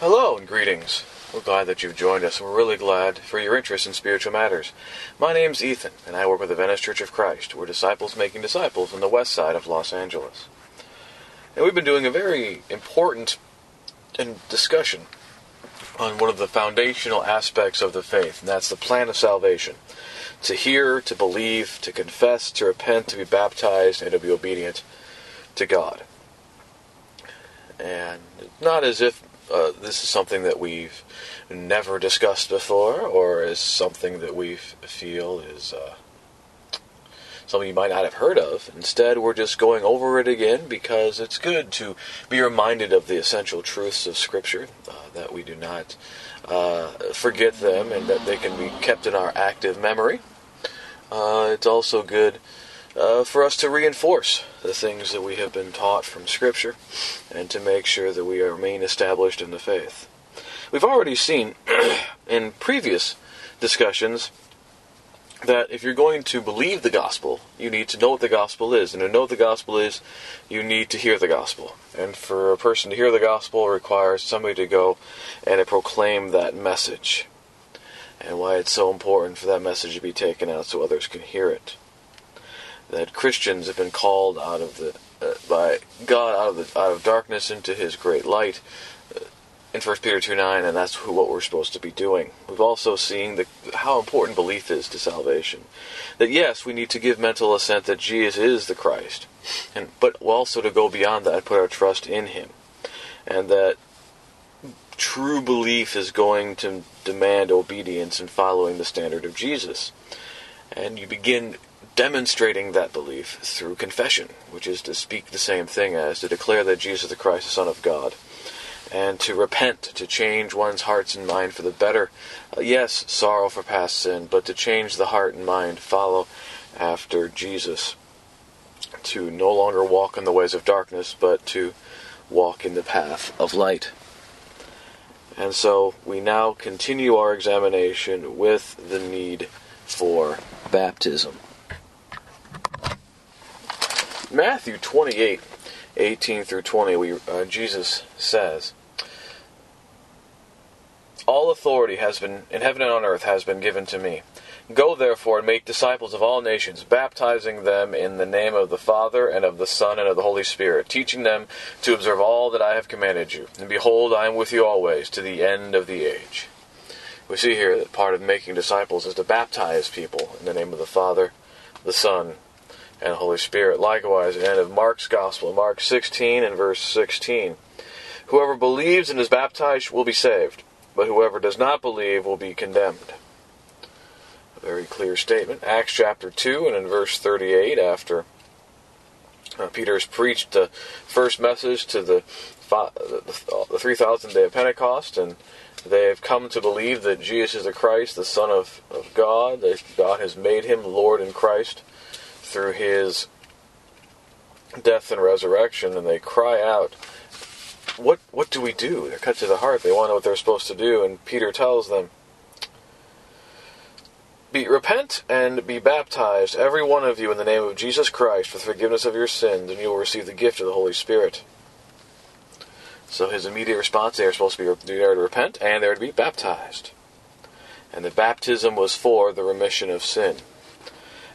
Hello and greetings. We're glad that you've joined us. We're really glad for your interest in spiritual matters. My name's Ethan, and I work with the Venice Church of Christ. We're disciples making disciples on the west side of Los Angeles. And we've been doing a very important discussion on one of the foundational aspects of the faith, and that's the plan of salvation. To hear, to believe, to confess, to repent, to be baptized, and to be obedient to God. And not as if uh, this is something that we've never discussed before, or is something that we feel is uh, something you might not have heard of. Instead, we're just going over it again because it's good to be reminded of the essential truths of Scripture, uh, that we do not uh, forget them and that they can be kept in our active memory. Uh, it's also good uh, for us to reinforce the things that we have been taught from Scripture and to make sure that we remain established in the faith. We've already seen in previous discussions that if you're going to believe the gospel, you need to know what the gospel is. And to know what the gospel is, you need to hear the gospel. And for a person to hear the gospel requires somebody to go and to proclaim that message. And why it's so important for that message to be taken out so others can hear it that Christians have been called out of the uh, by God out of the out of darkness into His great light uh, in 1 Peter 2 9, and that's what we're supposed to be doing. We've also seen the, how important belief is to salvation. That yes, we need to give mental assent that Jesus is the Christ, and but also to go beyond that, put our trust in Him, and that true belief is going to demand obedience and following the standard of Jesus. And you begin demonstrating that belief through confession, which is to speak the same thing as to declare that Jesus the Christ, the Son of God, and to repent, to change one's hearts and mind for the better. Uh, yes, sorrow for past sin, but to change the heart and mind, follow after Jesus, to no longer walk in the ways of darkness, but to walk in the path of light. And so we now continue our examination with the need for baptism. Matthew 28, 18 through 20, we, uh, Jesus says, All authority has been in heaven and on earth has been given to me. Go therefore and make disciples of all nations, baptizing them in the name of the Father and of the Son and of the Holy Spirit, teaching them to observe all that I have commanded you. And behold, I am with you always to the end of the age. We see here that part of making disciples is to baptize people in the name of the Father, the Son, and Holy Spirit. Likewise, end of Mark's Gospel, Mark 16 and verse 16. Whoever believes and is baptized will be saved, but whoever does not believe will be condemned. A very clear statement. Acts chapter 2 and in verse 38, after uh, Peter has preached the first message to the, the, the 3,000 day of Pentecost, and they have come to believe that Jesus is the Christ, the Son of, of God, that God has made him Lord and Christ through his death and resurrection, and they cry out, "What what do we do?" They're cut to the heart. They want to know what they're supposed to do, and Peter tells them, "Be repent and be baptized, every one of you, in the name of Jesus Christ, for the forgiveness of your sins, and you will receive the gift of the Holy Spirit." So his immediate response: they are supposed to be there to repent and they're to be baptized, and the baptism was for the remission of sin.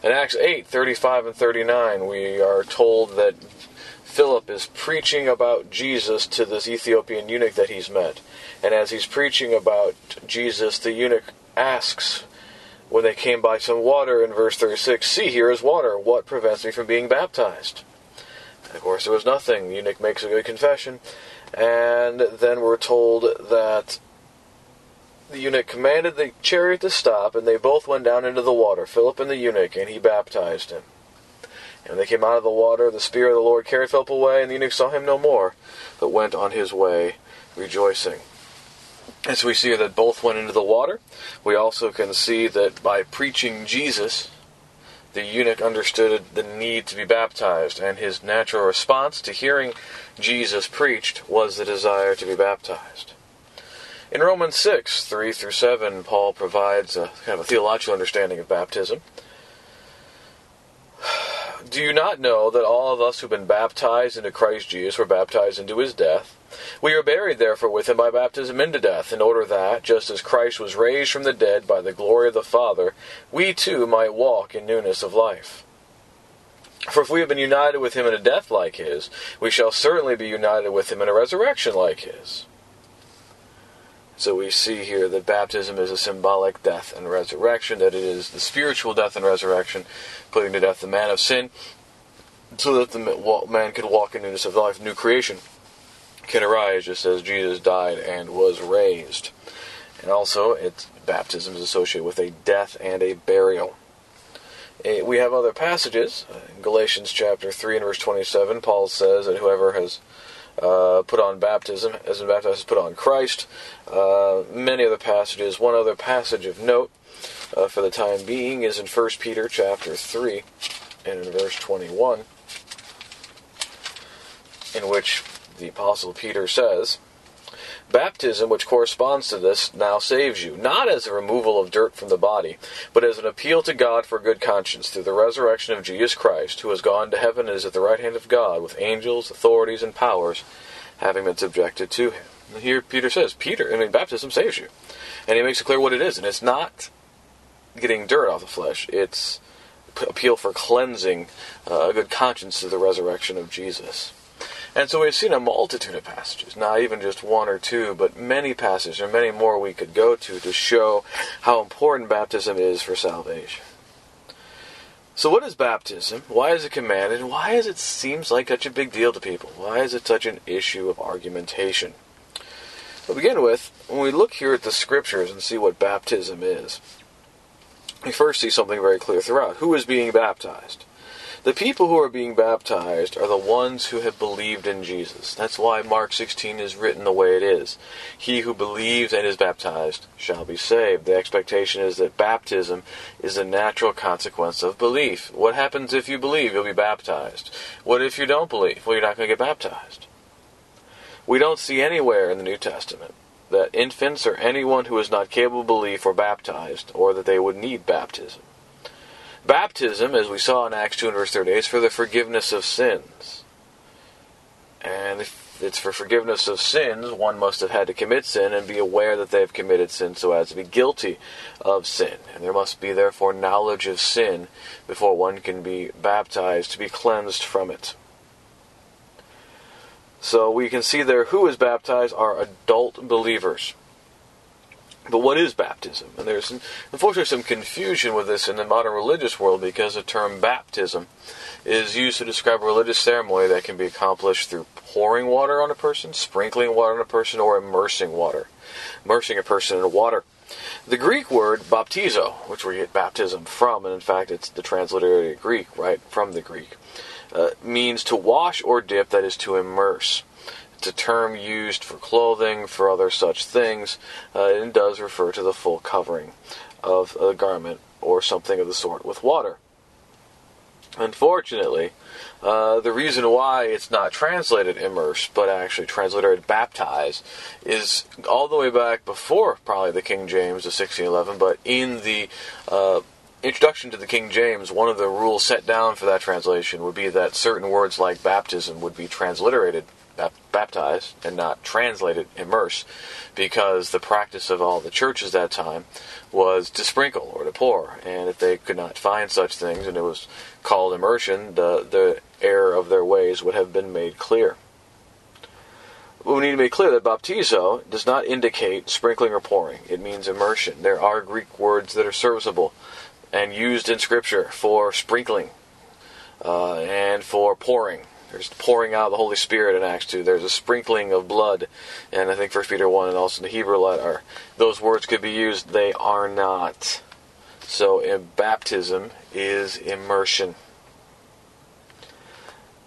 In Acts 8 35 and 39, we are told that Philip is preaching about Jesus to this Ethiopian eunuch that he's met. And as he's preaching about Jesus, the eunuch asks, when they came by some water in verse 36, See, here is water. What prevents me from being baptized? Of course, there was nothing. The eunuch makes a good confession. And then we're told that the eunuch commanded the chariot to stop, and they both went down into the water, Philip and the eunuch, and he baptized him. And when they came out of the water, the Spirit of the Lord carried Philip away, and the eunuch saw him no more, but went on his way rejoicing. As we see that both went into the water, we also can see that by preaching Jesus, the eunuch understood the need to be baptized, and his natural response to hearing Jesus preached was the desire to be baptized. In Romans 6, 3 through 7, Paul provides a kind of a theological understanding of baptism. Do you not know that all of us who've been baptized into Christ Jesus were baptized into his death? We are buried therefore with him by baptism into death, in order that, just as Christ was raised from the dead by the glory of the Father, we too might walk in newness of life. For if we have been united with him in a death like his, we shall certainly be united with him in a resurrection like his. So we see here that baptism is a symbolic death and resurrection, that it is the spiritual death and resurrection, putting to death the man of sin, so that the man could walk in newness of life, new creation can arise just as Jesus died and was raised. And also, it's, baptism is associated with a death and a burial. Eh, we have other passages. In Galatians chapter 3 and verse 27, Paul says that whoever has uh, put on baptism, as in baptized, has put on Christ. Uh, many other passages. One other passage of note uh, for the time being is in 1 Peter chapter 3 and in verse 21, in which the Apostle Peter says, Baptism, which corresponds to this, now saves you, not as a removal of dirt from the body, but as an appeal to God for good conscience through the resurrection of Jesus Christ, who has gone to heaven and is at the right hand of God, with angels, authorities, and powers having been subjected to him. Here Peter says, Peter, I mean, baptism saves you. And he makes it clear what it is, and it's not getting dirt off the flesh, it's appeal for cleansing uh, a good conscience through the resurrection of Jesus. And so we've seen a multitude of passages, not even just one or two, but many passages, or many more we could go to to show how important baptism is for salvation. So, what is baptism? Why is it commanded? And why does it seems like such a big deal to people? Why is it such an issue of argumentation? To begin with, when we look here at the scriptures and see what baptism is, we first see something very clear throughout. Who is being baptized? The people who are being baptized are the ones who have believed in Jesus. That's why Mark 16 is written the way it is. He who believes and is baptized shall be saved. The expectation is that baptism is a natural consequence of belief. What happens if you believe? You'll be baptized. What if you don't believe? Well, you're not going to get baptized. We don't see anywhere in the New Testament that infants or anyone who is not capable of belief were baptized or that they would need baptism. Baptism, as we saw in Acts 2 and verse 38, is for the forgiveness of sins. And if it's for forgiveness of sins, one must have had to commit sin and be aware that they have committed sin so as to be guilty of sin. And there must be, therefore, knowledge of sin before one can be baptized to be cleansed from it. So we can see there who is baptized are adult believers. But what is baptism? And there's unfortunately some confusion with this in the modern religious world because the term baptism is used to describe a religious ceremony that can be accomplished through pouring water on a person, sprinkling water on a person, or immersing water, immersing a person in water. The Greek word baptizo, which we get baptism from, and in fact it's the transliterated Greek, right, from the Greek, uh, means to wash or dip, that is to immerse. It's a term used for clothing, for other such things, uh, and does refer to the full covering of a garment or something of the sort with water. Unfortunately, uh, the reason why it's not translated immerse, but actually translated baptize, is all the way back before probably the King James of 1611, but in the uh, introduction to the King James, one of the rules set down for that translation would be that certain words like baptism would be transliterated baptize and not translated immerse because the practice of all the churches that time was to sprinkle or to pour and if they could not find such things and it was called immersion the, the error of their ways would have been made clear we need to make clear that baptizo does not indicate sprinkling or pouring. It means immersion. There are Greek words that are serviceable and used in Scripture for sprinkling uh, and for pouring. There's pouring out the Holy Spirit in Acts 2. There's a sprinkling of blood. And I think 1 Peter 1 and also the Hebrew letter. Those words could be used. They are not. So baptism is immersion.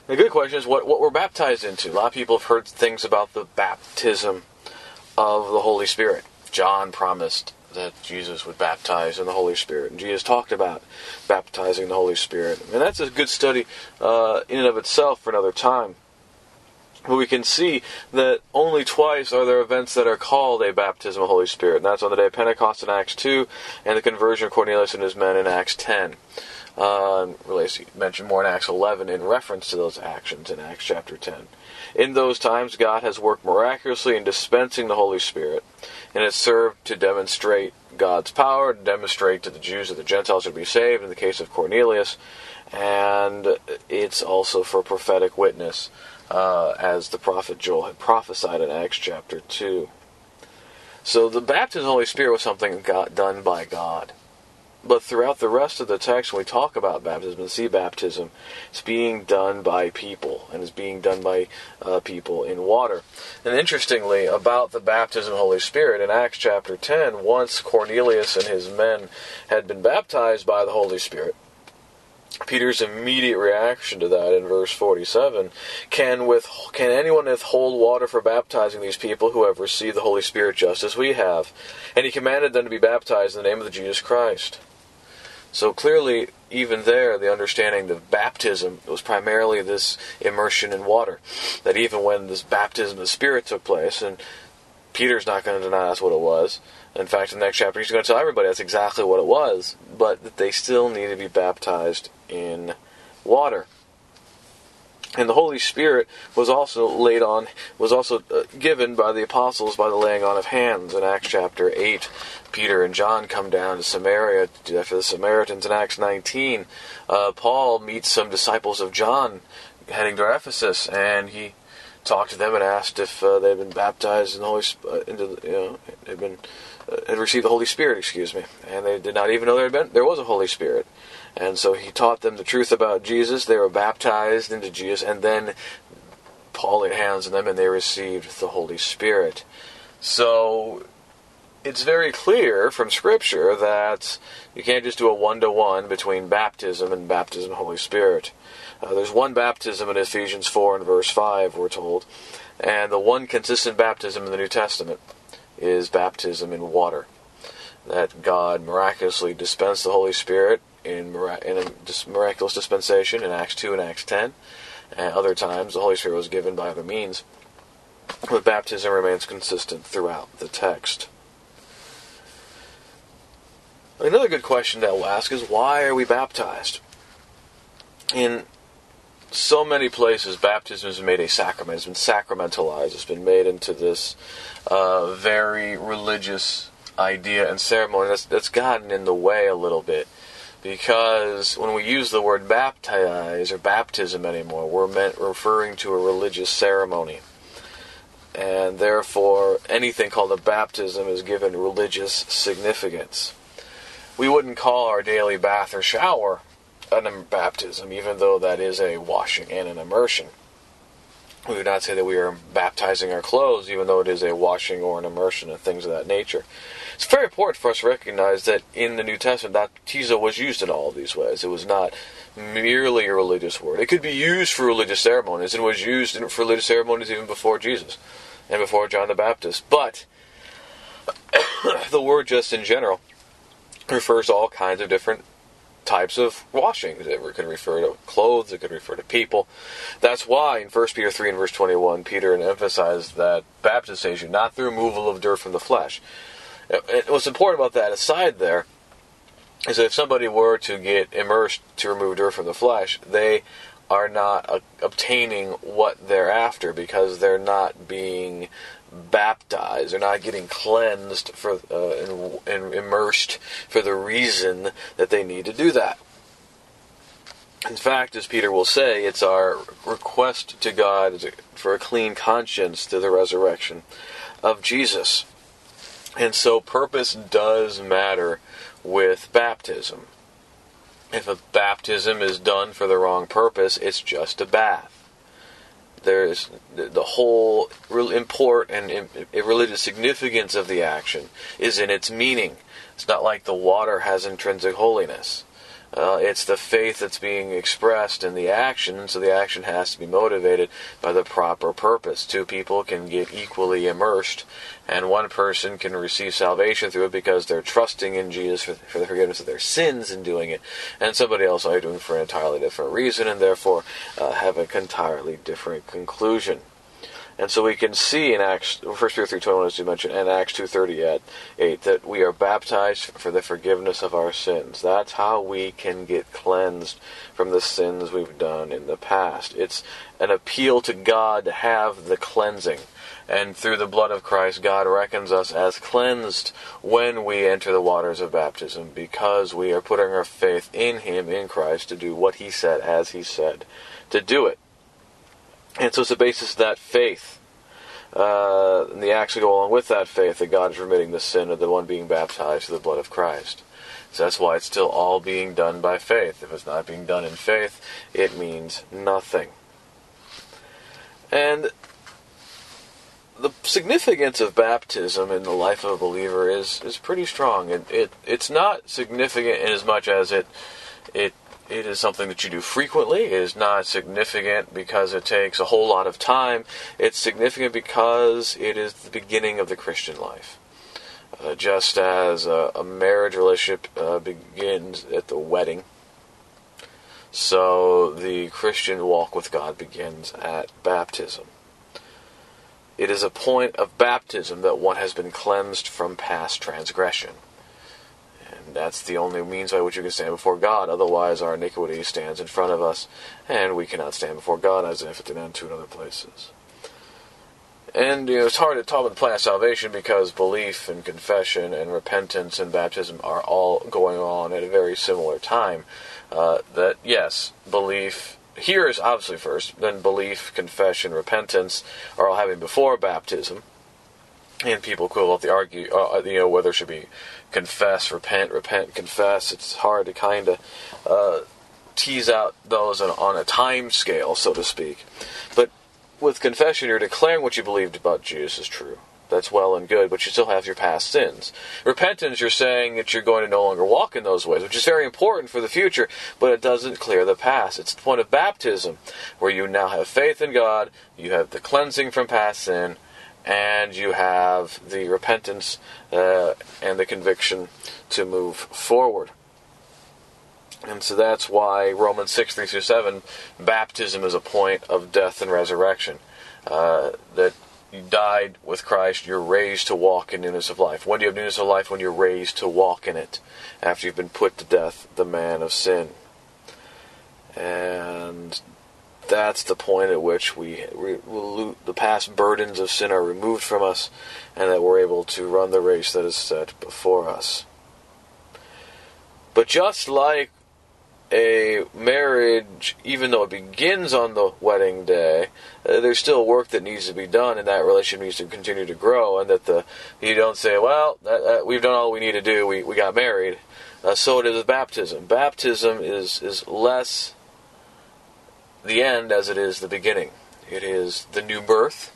The good question is what, what we're baptized into. A lot of people have heard things about the baptism of the Holy Spirit. John promised that Jesus would baptize in the Holy Spirit. And Jesus talked about baptizing the Holy Spirit. And that's a good study uh, in and of itself for another time. But we can see that only twice are there events that are called a baptism of the Holy Spirit. And that's on the day of Pentecost in Acts 2 and the conversion of Cornelius and his men in Acts 10. Uh, relates, mentioned more in Acts 11 in reference to those actions in Acts chapter 10. In those times, God has worked miraculously in dispensing the Holy Spirit, and it served to demonstrate God's power, to demonstrate to the Jews that the Gentiles would be saved in the case of Cornelius, and it's also for prophetic witness, uh, as the prophet Joel had prophesied in Acts chapter 2. So the baptism of the Holy Spirit was something God, done by God. But throughout the rest of the text, when we talk about baptism and see baptism, it's being done by people, and it's being done by uh, people in water. And interestingly, about the baptism of the Holy Spirit, in Acts chapter 10, once Cornelius and his men had been baptized by the Holy Spirit, Peter's immediate reaction to that in verse 47 can with can anyone withhold water for baptizing these people who have received the Holy Spirit just as we have? And he commanded them to be baptized in the name of the Jesus Christ. So clearly, even there, the understanding of baptism was primarily this immersion in water. That even when this baptism of the Spirit took place, and Peter's not going to deny that's what it was. In fact, in the next chapter, he's going to tell everybody that's exactly what it was, but that they still need to be baptized in water. And the Holy Spirit was also laid on, was also uh, given by the apostles by the laying on of hands in Acts chapter 8. Peter and John come down to Samaria for the Samaritans in Acts 19. Uh, Paul meets some disciples of John heading to Ephesus, and he talked to them and asked if uh, they had been baptized in the Holy, uh, into you know, had been had received the Holy Spirit, excuse me, and they did not even know there had been there was a Holy Spirit. And so he taught them the truth about Jesus. They were baptized into Jesus, and then Paul laid hands on them and they received the Holy Spirit. So it's very clear from Scripture that you can't just do a one to one between baptism and baptism the Holy Spirit. Uh, there's one baptism in Ephesians 4 and verse 5, we're told, and the one consistent baptism in the New Testament is baptism in water. That God miraculously dispensed the Holy Spirit in, in a miraculous dispensation in Acts 2 and Acts 10. And other times, the Holy Spirit was given by other means. But baptism remains consistent throughout the text. Another good question that we'll ask is why are we baptized? In so many places, baptism has made a sacrament. It's been sacramentalized. It's been made into this uh, very religious idea and ceremony that's, that's gotten in the way a little bit because when we use the word baptize or baptism anymore, we're meant referring to a religious ceremony. And therefore, anything called a baptism is given religious significance. We wouldn't call our daily bath or shower an baptism, even though that is a washing and an immersion. We would not say that we are baptizing our clothes, even though it is a washing or an immersion and things of that nature. It's very important for us to recognize that in the New Testament, baptizo was used in all of these ways. It was not merely a religious word. It could be used for religious ceremonies, and was used for religious ceremonies even before Jesus and before John the Baptist. But the word, just in general, refers to all kinds of different types of washings. It could refer to clothes, it could refer to people. That's why in 1 Peter 3 and verse 21, Peter emphasized that baptism saves you not the removal of dirt from the flesh. What's important about that aside there is that if somebody were to get immersed to remove dirt from the flesh, they are not uh, obtaining what they're after because they're not being baptized. They're not getting cleansed for uh, and, and immersed for the reason that they need to do that. In fact, as Peter will say, it's our request to God for a clean conscience to the resurrection of Jesus. And so, purpose does matter with baptism. If a baptism is done for the wrong purpose, it's just a bath there's the whole import and religious significance of the action is in its meaning. It's not like the water has intrinsic holiness. Uh, it's the faith that's being expressed in the action, so the action has to be motivated by the proper purpose. Two people can get equally immersed, and one person can receive salvation through it because they're trusting in Jesus for, for the forgiveness of their sins in doing it, and somebody else are doing it for an entirely different reason, and therefore uh, have an entirely different conclusion. And so we can see in Acts, 1 Peter 3.21 as you mentioned, and Acts 2.30 at 8, that we are baptized for the forgiveness of our sins. That's how we can get cleansed from the sins we've done in the past. It's an appeal to God to have the cleansing. And through the blood of Christ, God reckons us as cleansed when we enter the waters of baptism because we are putting our faith in Him, in Christ, to do what He said as He said to do it. And so it's the basis of that faith. Uh, and the acts that go along with that faith that God is remitting the sin of the one being baptized to the blood of Christ. So that's why it's still all being done by faith. If it's not being done in faith, it means nothing. And the significance of baptism in the life of a believer is, is pretty strong. It, it it's not significant in as much as it it it is something that you do frequently. It is not significant because it takes a whole lot of time. It's significant because it is the beginning of the Christian life. Uh, just as a, a marriage relationship uh, begins at the wedding, so the Christian walk with God begins at baptism. It is a point of baptism that one has been cleansed from past transgression. And that's the only means by which we can stand before God. Otherwise, our iniquity stands in front of us, and we cannot stand before God as if it did unto in other places. And you know, it's hard to talk about the plan of salvation because belief and confession and repentance and baptism are all going on at a very similar time. Uh, that, yes, belief here is obviously first, then belief, confession, repentance are all happening before baptism. And people could love to argue, uh, you know, whether it should be confess, repent, repent, confess. It's hard to kind of uh, tease out those on, on a time scale, so to speak. But with confession, you're declaring what you believed about Jesus is true that's well and good, but you still have your past sins. Repentance, you're saying that you're going to no longer walk in those ways, which is very important for the future, but it doesn't clear the past. It's the point of baptism, where you now have faith in God, you have the cleansing from past sin, and you have the repentance uh, and the conviction to move forward. And so that's why Romans 6, 3 through 7, baptism is a point of death and resurrection. Uh, that you died with Christ, you're raised to walk in newness of life. When do you have newness of life? When you're raised to walk in it, after you've been put to death, the man of sin. And that's the point at which we, the past burdens of sin are removed from us, and that we're able to run the race that is set before us. But just like a marriage, even though it begins on the wedding day, uh, there's still work that needs to be done, and that relationship needs to continue to grow. And that the you don't say, "Well, that, we've done all we need to do. We we got married." Uh, so it is with baptism. Baptism is is less the end as it is the beginning. It is the new birth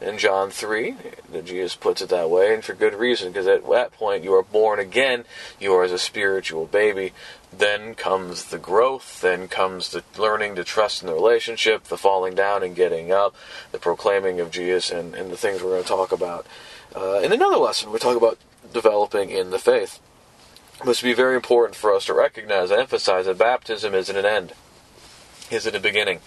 in John 3. That Jesus puts it that way, and for good reason, because at that point you are born again. You are as a spiritual baby. Then comes the growth, then comes the learning to trust in the relationship, the falling down and getting up, the proclaiming of Jesus, and, and the things we're going to talk about. Uh, in another lesson, we talk about developing in the faith. It must be very important for us to recognize and emphasize that baptism isn't an end, is it a beginning?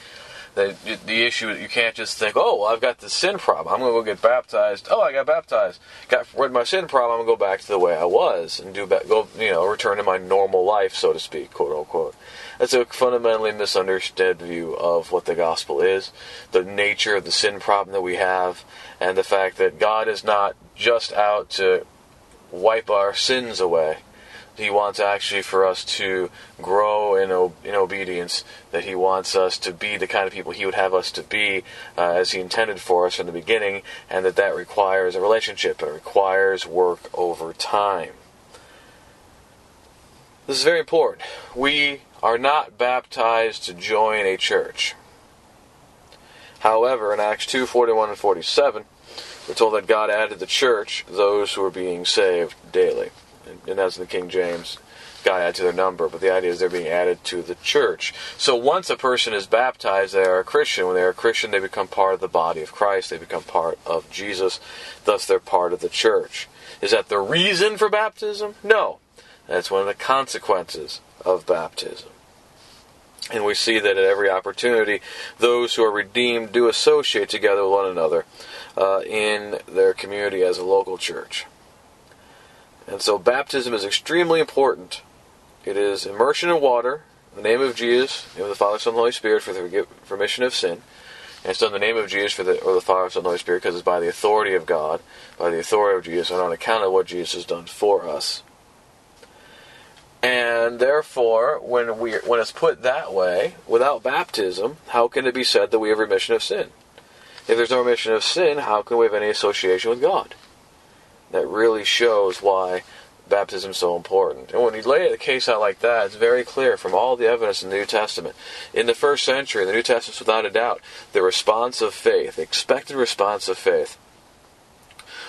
The, the issue is you can't just think, oh, well, I've got the sin problem. I'm going to go get baptized. Oh, I got baptized. Got rid of my sin problem. I'm going to go back to the way I was and do back, go, you know, return to my normal life, so to speak, quote unquote. That's a fundamentally misunderstood view of what the gospel is, the nature of the sin problem that we have, and the fact that God is not just out to wipe our sins away he wants actually for us to grow in, in obedience, that He wants us to be the kind of people He would have us to be uh, as He intended for us from the beginning, and that that requires a relationship, it requires work over time. This is very important. We are not baptized to join a church. However, in Acts 2 41 and 47, we're told that God added to the church those who were being saved daily and that's the King James, God add to their number, but the idea is they're being added to the church. So once a person is baptized, they are a Christian. When they are a Christian, they become part of the body of Christ. They become part of Jesus. Thus, they're part of the church. Is that the reason for baptism? No. That's one of the consequences of baptism. And we see that at every opportunity, those who are redeemed do associate together with one another uh, in their community as a local church. And so baptism is extremely important. It is immersion in water, in the name of Jesus, in the name of the Father, Son, and Holy Spirit for the remission of sin. And it's done in the name of Jesus for the or the Father, Son, and Holy Spirit because it's by the authority of God, by the authority of Jesus, and on account of what Jesus has done for us. And therefore, when we when it's put that way, without baptism, how can it be said that we have remission of sin? If there's no remission of sin, how can we have any association with God? That really shows why baptism is so important. And when you lay the case out like that, it's very clear from all the evidence in the New Testament. In the first century, in the New Testament, without a doubt, the response of faith, the expected response of faith,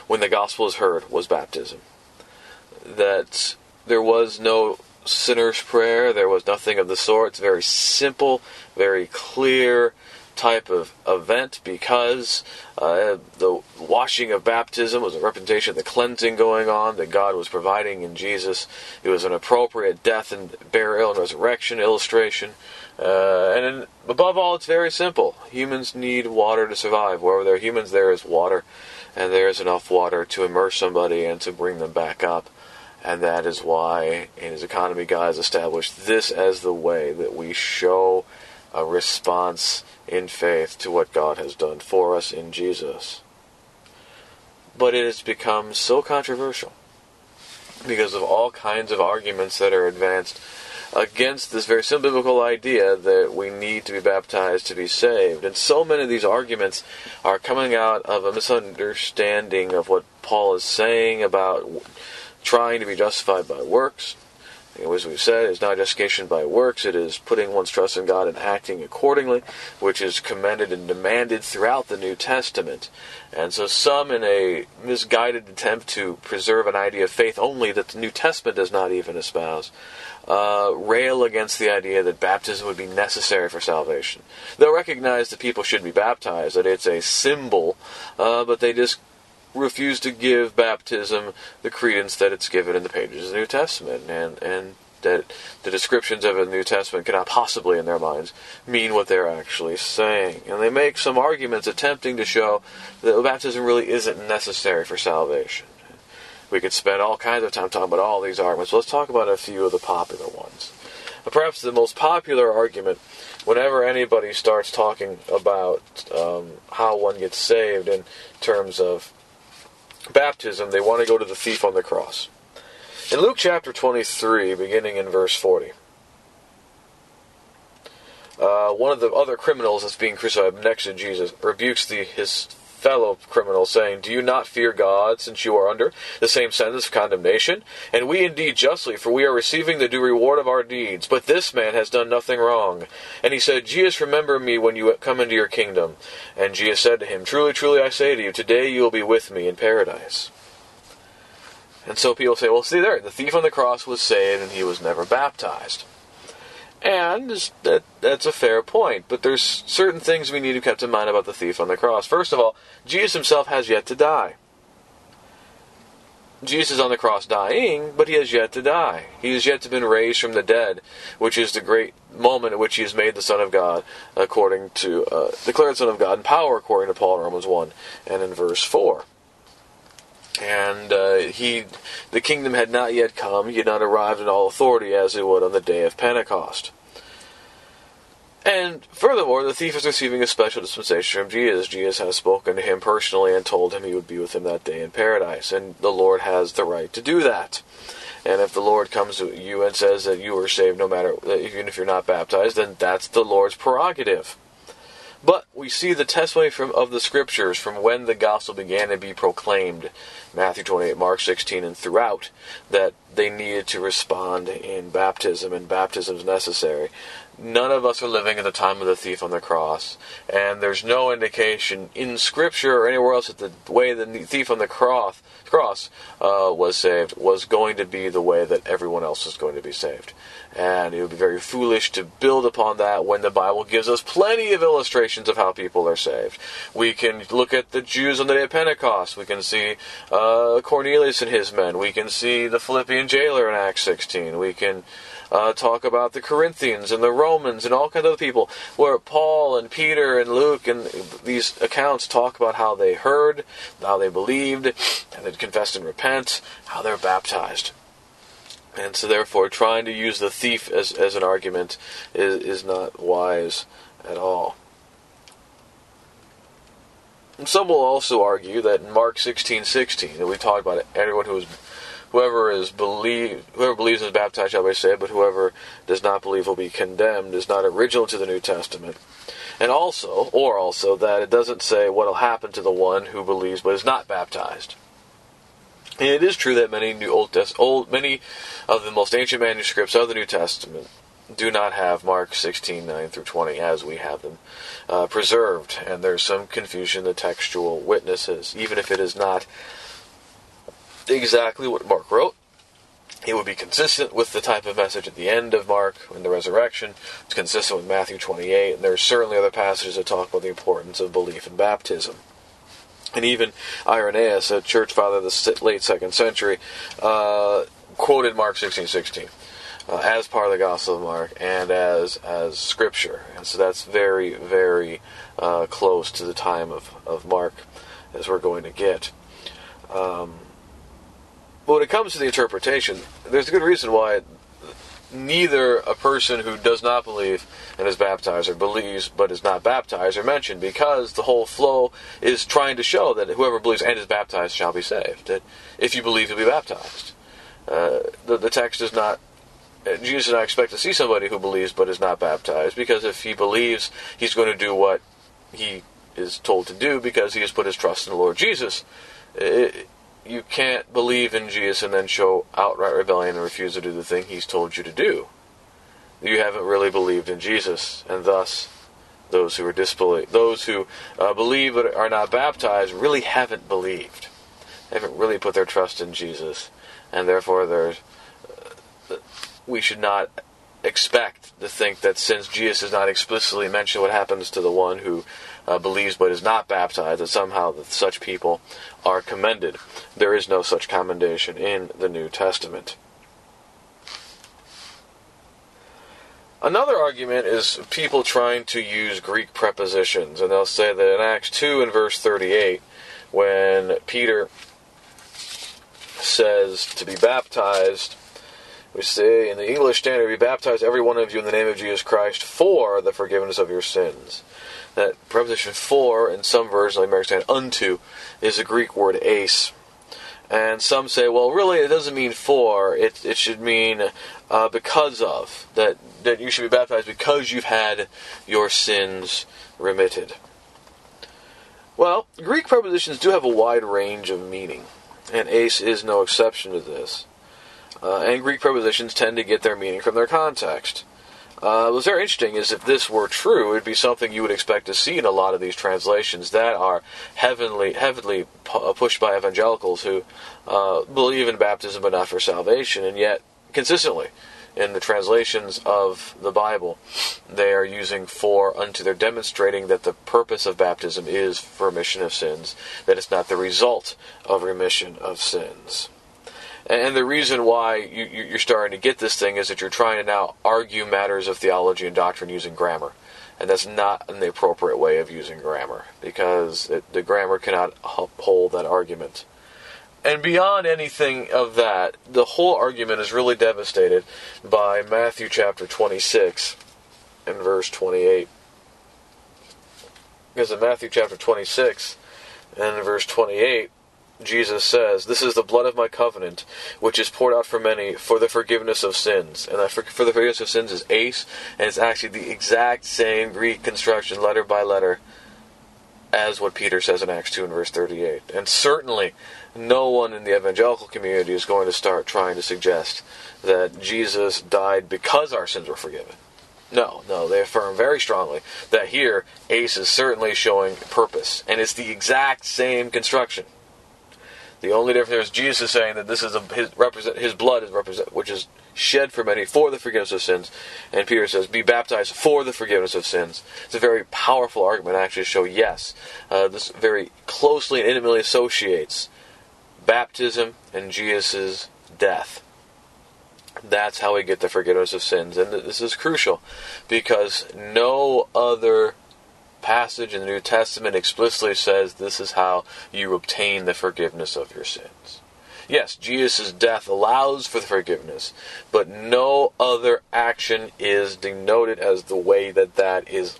when the gospel is heard, was baptism. That there was no sinner's prayer, there was nothing of the sort. It's very simple, very clear, type of event because uh, the washing of baptism was a representation of the cleansing going on that God was providing in Jesus. It was an appropriate death and burial and resurrection illustration. Uh, and above all, it's very simple. Humans need water to survive. Wherever there are humans, there is water, and there is enough water to immerse somebody and to bring them back up. And that is why, in his economy, God has established this as the way that we show a response in faith to what God has done for us in Jesus. But it has become so controversial because of all kinds of arguments that are advanced against this very simple biblical idea that we need to be baptized to be saved. And so many of these arguments are coming out of a misunderstanding of what Paul is saying about trying to be justified by works as we've said, it's not justification by works, it is putting one's trust in God and acting accordingly, which is commended and demanded throughout the New Testament. And so some, in a misguided attempt to preserve an idea of faith only that the New Testament does not even espouse, uh, rail against the idea that baptism would be necessary for salvation. They'll recognize that people should be baptized, that it's a symbol, uh, but they just refuse to give baptism the credence that it's given in the pages of the New Testament, and and that the descriptions of the New Testament cannot possibly, in their minds, mean what they're actually saying. And they make some arguments attempting to show that baptism really isn't necessary for salvation. We could spend all kinds of time talking about all these arguments. Let's talk about a few of the popular ones. Perhaps the most popular argument whenever anybody starts talking about um, how one gets saved in terms of baptism, they want to go to the thief on the cross. In Luke chapter 23, beginning in verse 40, uh, one of the other criminals that's being crucified next to Jesus rebukes the, his fellow criminal, saying, Do you not fear God, since you are under the same sentence of condemnation? And we indeed justly, for we are receiving the due reward of our deeds. But this man has done nothing wrong. And he said, Jesus, remember me when you come into your kingdom. And Jesus said to him, Truly, truly, I say to you, today you will be with me in paradise. And so people say, well, see there, the thief on the cross was saved and he was never baptized. And that, that's a fair point, but there's certain things we need to keep in mind about the thief on the cross. First of all, Jesus himself has yet to die. Jesus is on the cross dying, but he has yet to die. He has yet to been raised from the dead, which is the great moment at which he is made the Son of God, according to uh, declared Son of God in power, according to Paul in Romans one and in verse four and uh, he, the kingdom had not yet come; he had not arrived in all authority as it would on the day of Pentecost. And furthermore, the thief is receiving a special dispensation from Jesus. Jesus has spoken to him personally and told him he would be with him that day in paradise, and the Lord has the right to do that. And if the Lord comes to you and says that you are saved no matter, even if you're not baptized, then that's the Lord's prerogative. But we see the testimony from, of the scriptures from when the gospel began to be proclaimed, Matthew 28, Mark 16, and throughout, that they needed to respond in baptism, and baptism is necessary. None of us are living at the time of the thief on the cross, and there's no indication in Scripture or anywhere else that the way the thief on the cross, cross uh, was saved was going to be the way that everyone else is going to be saved. And it would be very foolish to build upon that when the Bible gives us plenty of illustrations of how people are saved. We can look at the Jews on the day of Pentecost. We can see uh, Cornelius and his men. We can see the Philippian jailer in Acts 16. We can uh, talk about the Corinthians and the Romans and all kinds of people, where Paul and Peter and Luke and these accounts talk about how they heard, how they believed, and they confessed and repent, how they're baptized. And so, therefore, trying to use the thief as, as an argument is, is not wise at all. And some will also argue that in Mark 16:16, that we talked about it, everyone who is whoever is believe whoever believes is baptized shall be saved, but whoever does not believe will be condemned is not original to the New Testament. And also, or also that it doesn't say what will happen to the one who believes but is not baptized. And it is true that many new Old, Test, old many of the most ancient manuscripts of the New Testament do not have Mark 16, 9 through 20 as we have them uh, preserved. And there's some confusion in the textual witnesses, even if it is not exactly what Mark wrote. It would be consistent with the type of message at the end of Mark in the resurrection. It's consistent with Matthew 28, and there are certainly other passages that talk about the importance of belief and baptism. And even Irenaeus, a church father of the late second century, uh, quoted Mark 16:16 16, uh, as part of the Gospel of Mark and as as scripture. And so that's very very uh, close to the time of, of Mark as we're going to get. Um, but when it comes to the interpretation, there's a good reason why neither a person who does not believe and is baptized or believes but is not baptized are mentioned because the whole flow is trying to show that whoever believes and is baptized shall be saved. That if you believe, you'll be baptized. Uh, the, the text does not. Jesus and I expect to see somebody who believes but is not baptized because if he believes, he's going to do what he is told to do because he has put his trust in the Lord Jesus. It, you can't believe in Jesus and then show outright rebellion and refuse to do the thing he's told you to do. You haven't really believed in Jesus, and thus those who are disbelieve, those who uh, believe but are not baptized, really haven't believed. They haven't really put their trust in Jesus, and therefore there's, uh, we should not expect to think that since Jesus does not explicitly mention what happens to the one who uh, believes but is not baptized, that somehow that such people are commended. There is no such commendation in the New Testament. Another argument is people trying to use Greek prepositions, and they'll say that in Acts 2 and verse 38, when Peter says to be baptized, we say in the English Standard, be baptized every one of you in the name of Jesus Christ for the forgiveness of your sins that preposition for in some versions like American Standard unto is a Greek word eis. And some say, well, really, it doesn't mean for. It, it should mean uh, because of. That, that you should be baptized because you've had your sins remitted. Well, Greek prepositions do have a wide range of meaning, and eis is no exception to this. Uh, and Greek prepositions tend to get their meaning from their context. Uh, what's very interesting is if this were true, it would be something you would expect to see in a lot of these translations that are heavily, heavily uh, pushed by evangelicals who uh, believe in baptism but not for salvation, and yet consistently in the translations of the Bible, they are using for unto. They're demonstrating that the purpose of baptism is for remission of sins, that it's not the result of remission of sins. And the reason why you, are starting to get this thing is that you're trying to now argue matters of theology and doctrine using grammar. And that's not the appropriate way of using grammar, because it, the grammar cannot uphold that argument. And beyond anything of that, the whole argument is really devastated by Matthew chapter 26 and verse 28. Because in Matthew chapter 26 and verse 28, Jesus says, This is the blood of my covenant, which is poured out for many for the forgiveness of sins. And that for, for the forgiveness of sins is eis, and it's actually the exact same Greek construction, letter by letter, as what Peter says in Acts 2 and verse 38. And certainly, no one in the evangelical community is going to start trying to suggest that Jesus died because our sins were forgiven. No, no, they affirm very strongly that here, eis is certainly showing purpose, and it's the exact same construction. The only difference is Jesus is saying that this is a, his represent his blood is represent which is shed for many for the forgiveness of sins, and Peter says, "Be baptized for the forgiveness of sins." It's a very powerful argument actually to show yes, uh, this very closely and intimately associates baptism and Jesus' death. That's how we get the forgiveness of sins. And this is crucial because no other passage in the New Testament explicitly says this is how you obtain the forgiveness of your sins. Yes, Jesus' death allows for the forgiveness, but no other action is denoted as the way that that is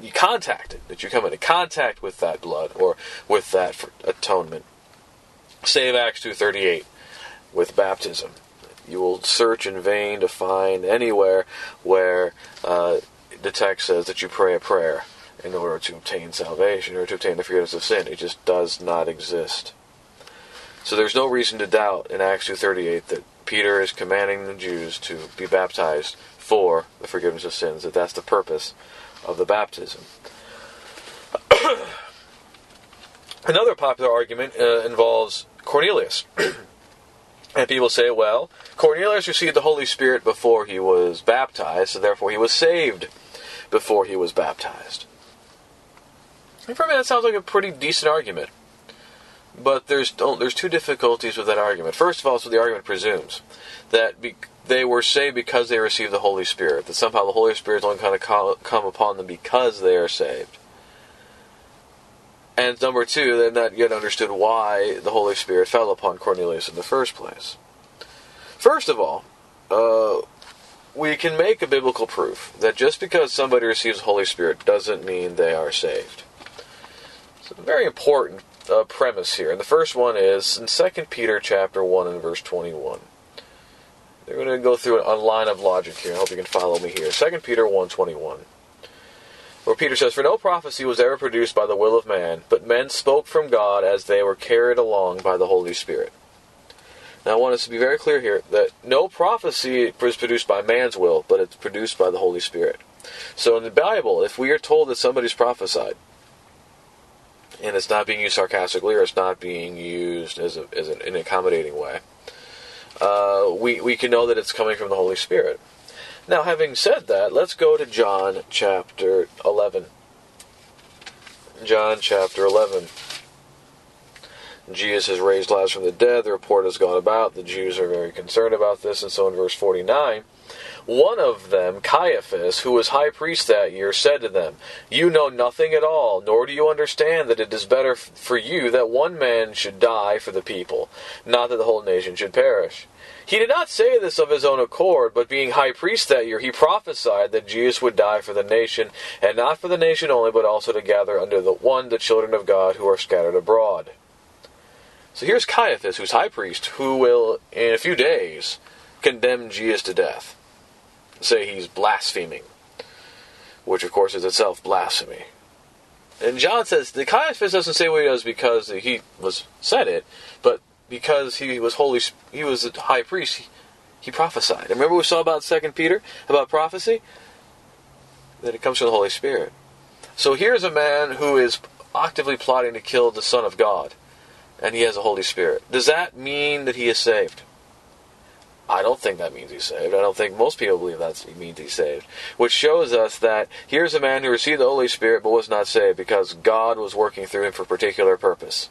you contacted, that you come into contact with that blood or with that atonement. Save Acts 2.38 with baptism. You will search in vain to find anywhere where uh, the text says that you pray a prayer in order to obtain salvation or to obtain the forgiveness of sin. It just does not exist. So there's no reason to doubt in Acts 2.38 that Peter is commanding the Jews to be baptized for the forgiveness of sins, that that's the purpose of the baptism. Another popular argument uh, involves Cornelius. and people say, well, Cornelius received the Holy Spirit before he was baptized, so therefore he was saved before he was baptized. And for me, that sounds like a pretty decent argument. But there's there's two difficulties with that argument. First of all, so the argument presumes that be, they were saved because they received the Holy Spirit. That somehow the Holy Spirit is only going to come upon them because they are saved. And number two, they've not yet understood why the Holy Spirit fell upon Cornelius in the first place. First of all, uh, we can make a biblical proof that just because somebody receives the Holy Spirit doesn't mean they are saved. It's a very important uh, premise here. And the first one is in 2 Peter chapter 1 and verse 21. They're going to go through a line of logic here. I hope you can follow me here. 2 Peter 1.21 where Peter says, For no prophecy was ever produced by the will of man, but men spoke from God as they were carried along by the Holy Spirit. Now I want us to be very clear here that no prophecy is produced by man's will, but it's produced by the Holy Spirit. So in the Bible, if we are told that somebody's prophesied, and it's not being used sarcastically or it's not being used as, a, as an, an accommodating way, uh, we, we can know that it's coming from the Holy Spirit. Now, having said that, let's go to John chapter 11. John chapter 11. Jesus has raised Lazarus from the dead. The report has gone about. The Jews are very concerned about this. And so in verse 49, one of them, Caiaphas, who was high priest that year, said to them, You know nothing at all, nor do you understand that it is better for you that one man should die for the people, not that the whole nation should perish. He did not say this of his own accord, but being high priest that year, he prophesied that Jesus would die for the nation, and not for the nation only, but also to gather under the one the children of God who are scattered abroad. So here's Caiaphas, who's high priest, who will, in a few days, condemn Jesus to death. Say he's blaspheming, which of course is itself blasphemy. And John says the Caiaphas doesn't say what he does because he was said it, but because he was holy, he was a high priest. He, he prophesied. remember we saw about Second Peter about prophecy that it comes from the Holy Spirit. So here's a man who is actively plotting to kill the Son of God, and he has a Holy Spirit. Does that mean that he is saved? I don't think that means he's saved. I don't think most people believe that means he's saved. Which shows us that here's a man who received the Holy Spirit but was not saved because God was working through him for a particular purpose.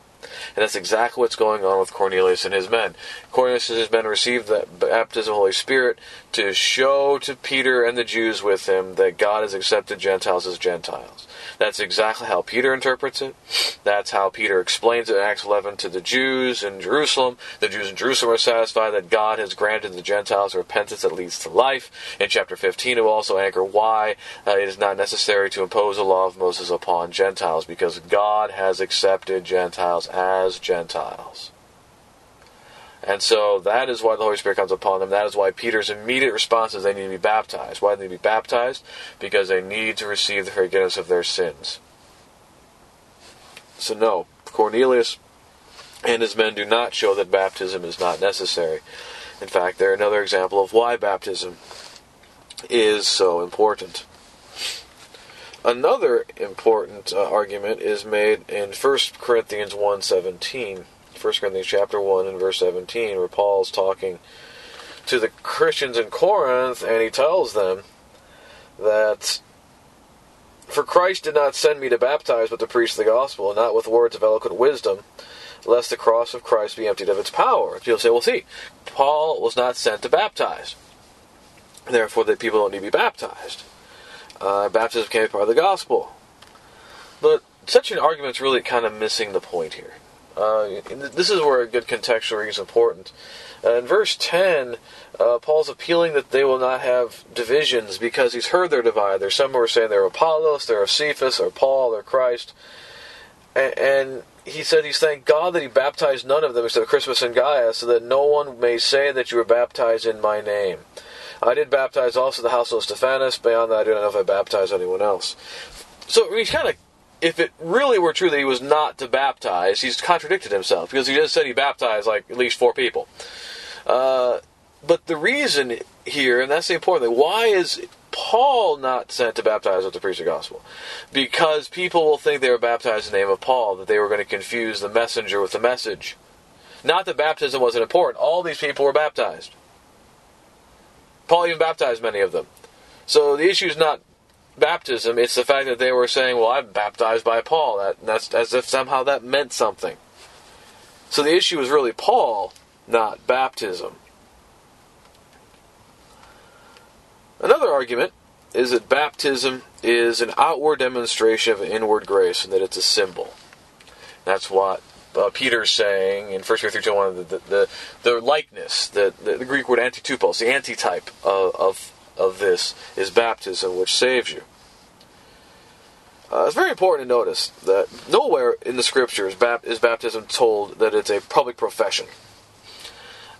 And that's exactly what's going on with Cornelius and his men. Cornelius and his men received the baptism of the Holy Spirit to show to Peter and the Jews with him that God has accepted Gentiles as Gentiles. That's exactly how Peter interprets it. That's how Peter explains it in Acts 11 to the Jews in Jerusalem. The Jews in Jerusalem are satisfied that God has granted the Gentiles repentance that leads to life. In chapter 15, it will also anchor why uh, it is not necessary to impose the law of Moses upon Gentiles, because God has accepted Gentiles as Gentiles. And so that is why the Holy Spirit comes upon them. That is why Peter's immediate response is they need to be baptized. Why do they need to be baptized? Because they need to receive the forgiveness of their sins. So, no, Cornelius and his men do not show that baptism is not necessary. In fact, they're another example of why baptism is so important. Another important uh, argument is made in 1 Corinthians 1:17. 1 Corinthians chapter 1 and verse 17, where Paul's talking to the Christians in Corinth, and he tells them that for Christ did not send me to baptize, but to preach the gospel, not with words of eloquent wisdom, lest the cross of Christ be emptied of its power. People say, well, see, Paul was not sent to baptize. Therefore, that people don't need to be baptized. Uh, baptism can't be part of the gospel. But such an argument is really kind of missing the point here. Uh, this is where a good contextual reading is important. Uh, in verse 10, uh, Paul's appealing that they will not have divisions because he's heard their divide. There's some who are saying they're Apollos, they're Cephas, or Paul, or Christ. And, and he said he's thanked God that he baptized none of them except Crispus and Gaius, so that no one may say that you were baptized in my name. I did baptize also the household of Stephanas. Beyond that, I do not know if I baptized anyone else. So he's kind of if it really were true that he was not to baptize, he's contradicted himself because he just said he baptized like at least four people. Uh, but the reason here, and that's the important thing, why is Paul not sent to baptize with the preach the gospel? Because people will think they were baptized in the name of Paul, that they were going to confuse the messenger with the message. Not that baptism wasn't important. All these people were baptized. Paul even baptized many of them. So the issue is not baptism, it's the fact that they were saying, well, I'm baptized by Paul. That, that's as if somehow that meant something. So the issue is really Paul, not baptism. Another argument is that baptism is an outward demonstration of inward grace and that it's a symbol. That's what uh, Peter's saying in 1 Peter 3 1, the, the, the, the likeness, the, the, the, Greek word antitupos, the antitype of, of, of this is baptism, which saves you. Uh, it's very important to notice that nowhere in the scriptures is baptism told that it's a public profession.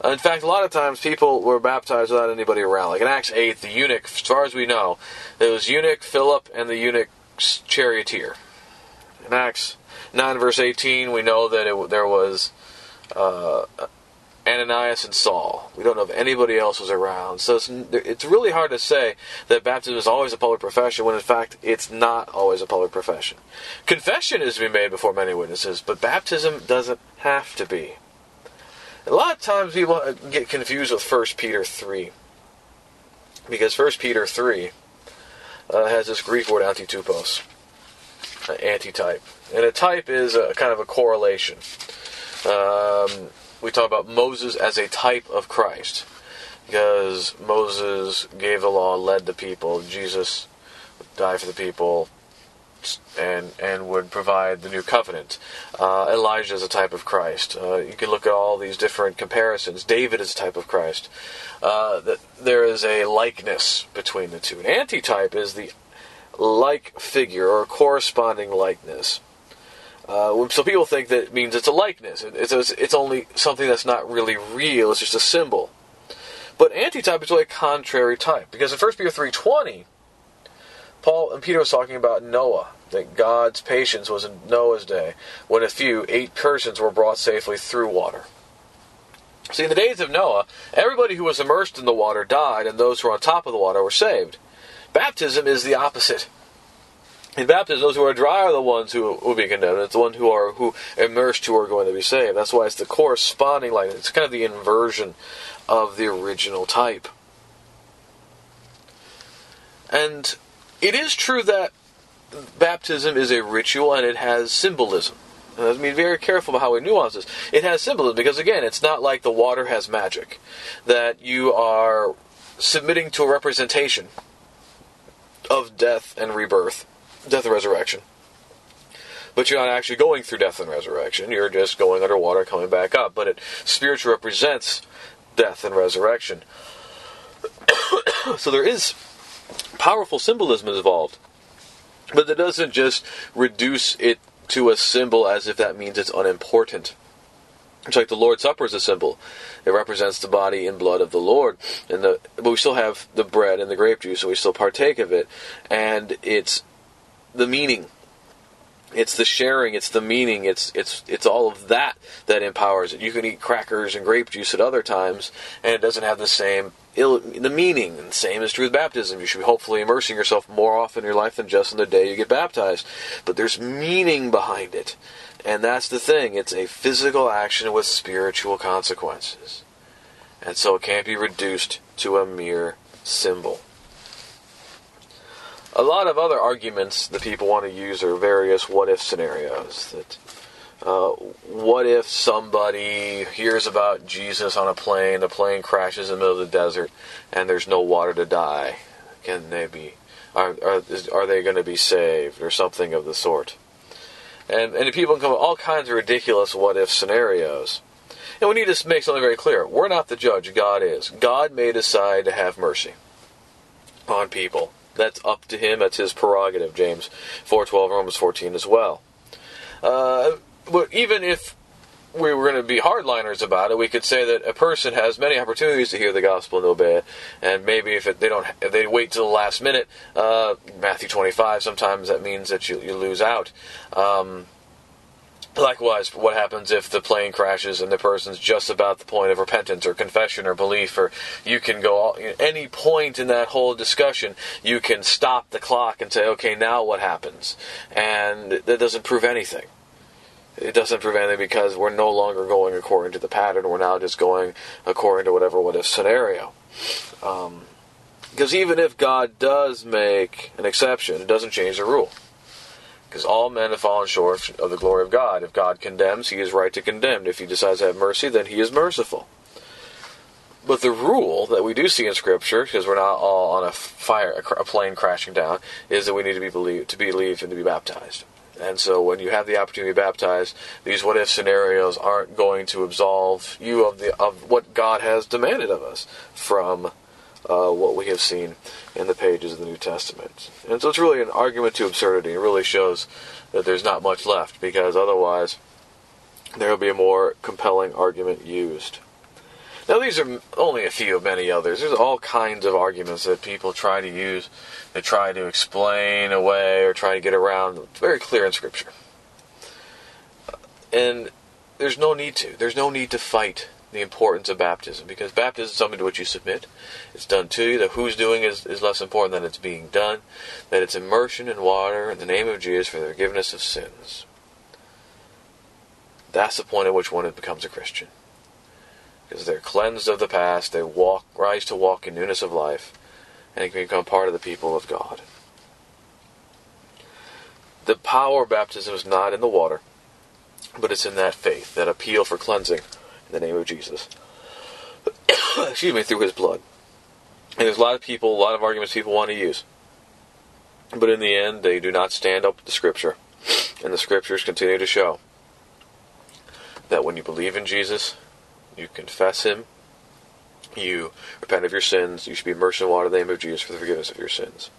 Uh, in fact, a lot of times people were baptized without anybody around. Like in Acts 8, the eunuch, as far as we know, it was eunuch Philip and the eunuch's charioteer. In Acts 9, verse 18, we know that it, there was uh, Ananias and Saul. We don't know if anybody else was around. So it's, it's really hard to say that baptism is always a public profession when in fact it's not always a public profession. Confession is to be made before many witnesses, but baptism doesn't have to be. A lot of times people get confused with 1 Peter 3. Because 1 Peter 3 uh, has this Greek word antitupos, uh, antitype. And a type is a kind of a correlation. Um, we talk about Moses as a type of Christ because Moses gave the law, led the people. Jesus died for the people, and and would provide the new covenant. Uh, Elijah is a type of Christ. Uh, you can look at all these different comparisons. David is a type of Christ. Uh, there is a likeness between the two. An antitype is the like figure or corresponding likeness. Uh, so people think that means it's a likeness. It's, it's, it's only something that's not really real. It's just a symbol. But antitype is really a contrary type because in 1 Peter three twenty, Paul and Peter was talking about Noah. That God's patience was in Noah's day when a few eight persons were brought safely through water. See, in the days of Noah, everybody who was immersed in the water died, and those who were on top of the water were saved. Baptism is the opposite. In baptism, those who are dry are the ones who will be condemned. It's the ones who are who immersed who are going to be saved. That's why it's the corresponding light. It's kind of the inversion of the original type. And it is true that baptism is a ritual and it has symbolism. I mean, very careful about how we nuance this. It has symbolism because, again, it's not like the water has magic. That you are submitting to a representation of death and rebirth death and resurrection. But you're not actually going through death and resurrection. You're just going underwater, coming back up. But it spiritually represents death and resurrection. so there is powerful symbolism involved. But that doesn't just reduce it to a symbol as if that means it's unimportant. It's like the Lord's Supper is a symbol. It represents the body and blood of the Lord. And the, but we still have the bread and the grape juice, and we still partake of it. And it's the meaning. It's the sharing, it's the meaning, it's it's it's all of that that empowers it. You can eat crackers and grape juice at other times, and it doesn't have the same Ill, the meaning. And the same is true with baptism. You should be hopefully immersing yourself more often in your life than just on the day you get baptized. But there's meaning behind it. And that's the thing. It's a physical action with spiritual consequences. And so it can't be reduced to a mere symbol. A lot of other arguments that people want to use are various what if scenarios that Uh, what if somebody hears about Jesus on a plane, the plane crashes in the middle of the desert, and there's no water to die? Can they be? Are are, are they going to be saved or something of the sort? And and people come up with all kinds of ridiculous what if scenarios. And we need to make something very clear. We're not the judge, God is. God may decide to have mercy on people. That's up to him, that's his prerogative, James 4.12, Romans 14 as well. Uh, but even if we were going to be hardliners about it, we could say that a person has many opportunities to hear the gospel and obey it, and maybe if it, they don't, if they wait till the last minute, uh, Matthew 25, sometimes that means that you, you lose out. Um, Likewise, what happens if the plane crashes and the person's just about the point of repentance or confession or belief, or you can go all, any point in that whole discussion, you can stop the clock and say, okay, now what happens? And that doesn't prove anything. It doesn't prove anything because we're no longer going according to the pattern. We're now just going according to whatever what if scenario. Um, because even if God does make an exception, it doesn't change the rule. Because all men have fallen short of the glory of God. If God condemns, he is right to condemn. If he decides to have mercy, then he is merciful. But the rule that we do see in Scripture, because we're not all on a fire, a plane crashing down, is that we need to be believed, to believe and to be baptized. And so, when you have the opportunity to be baptized, these what-if scenarios aren't going to absolve you of the of what God has demanded of us from uh, what we have seen in the pages of the New Testament. And so it's really an argument to absurdity. It really shows that there's not much left, because otherwise there will be a more compelling argument used. Now, these are only a few of many others. There's all kinds of arguments that people try to use, they try to explain away or try to get around. It's very clear in Scripture. And there's no need to. There's no need to fight the importance of baptism because baptism is something to which you submit. It's done to you. The who's doing is, is less important than it's being done. That it's immersion in water in the name of Jesus for the forgiveness of sins. That's the point at which one becomes a Christian. Because they're cleansed of the past, they walk, rise to walk in newness of life, and they can become part of the people of God. The power of baptism is not in the water, but it's in that faith, that appeal for cleansing in the name of Jesus. Excuse me, through his blood. And there's a lot of people, a lot of arguments people want to use. But in the end, they do not stand up to the Scripture. And the Scriptures continue to show that when you believe in Jesus, you confess Him, you repent of your sins, you should be immersed in water in the name of Jesus for the forgiveness of your sins.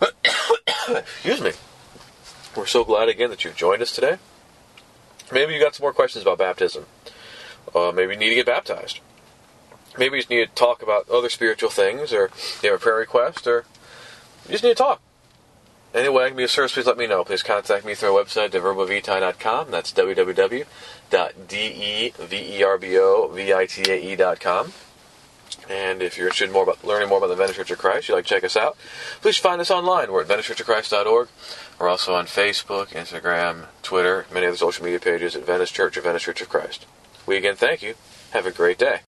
Excuse me. We're so glad again that you've joined us today. Maybe you got some more questions about baptism. Uh, maybe you need to get baptized. Maybe you just need to talk about other spiritual things, or you have a prayer request, or you just need to talk. Anyway, I can be of service, please let me know. Please contact me through our website, deverbovitae.com. That's www.deverbovitae.com. And if you're interested in more about learning more about the Venice Church of Christ, you'd like to check us out, please find us online. We're at VeniceChurchOfChrist.org. We're also on Facebook, Instagram, Twitter, many other social media pages at Venice Church or Venice Church of Christ. We again thank you. Have a great day.